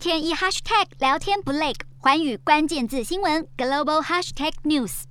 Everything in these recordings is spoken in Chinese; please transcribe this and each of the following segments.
天一 hashtag 聊天不累，寰宇关键字新闻 global hashtag news。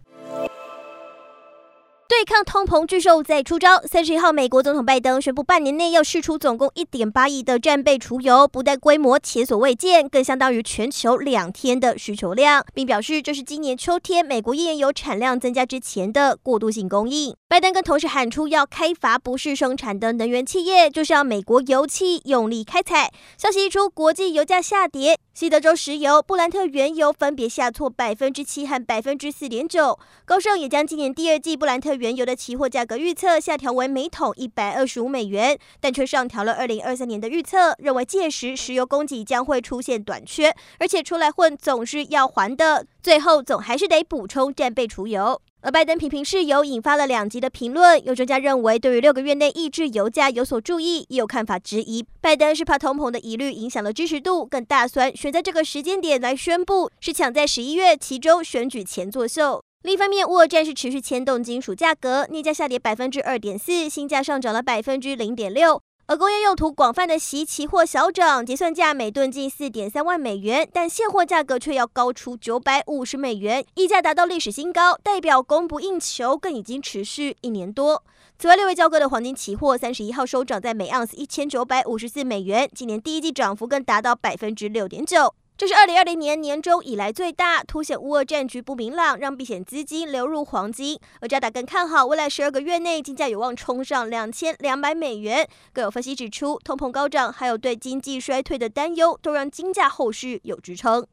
对抗通膨巨兽再出招。三十一号，美国总统拜登宣布，半年内要释出总共一点八亿的战备储油，不但规模前所未见，更相当于全球两天的需求量，并表示这是今年秋天美国页岩油产量增加之前的过渡性供应。拜登跟同事喊出，要开罚不是生产的能源企业，就是要美国油气用力开采。消息一出，国际油价下跌，西德州石油、布兰特原油分别下挫百分之七和百分之四点九。高盛也将今年第二季布兰特原油的期货价格预测下调为每桶一百二十五美元，但却上调了二零二三年的预测，认为届时石油供给将会出现短缺，而且出来混总是要还的，最后总还是得补充战备储油。而拜登频频示油，引发了两极的评论。有专家认为，对于六个月内抑制油价有所注意，也有看法质疑，拜登是怕通膨的疑虑影响了支持度，更大酸选在这个时间点来宣布，是抢在十一月期中选举前作秀。另一方面，乌俄战事持续牵动金属价格，镍价下跌百分之二点四，锌价上涨了百分之零点六。而工业用途广泛的锡期货小涨，结算价每吨近四点三万美元，但现货价格却要高出九百五十美元，溢价达到历史新高，代表供不应求，更已经持续一年多。此外，六位交割的黄金期货三十一号收涨在每盎司一千九百五十四美元，今年第一季涨幅更达到百分之六点九。这是二零二零年年中以来最大，凸显乌俄战局不明朗，让避险资金流入黄金。而扎达更看好未来十二个月内金价有望冲上两千两百美元。更有分析指出，通膨高涨，还有对经济衰退的担忧，都让金价后续有支撑。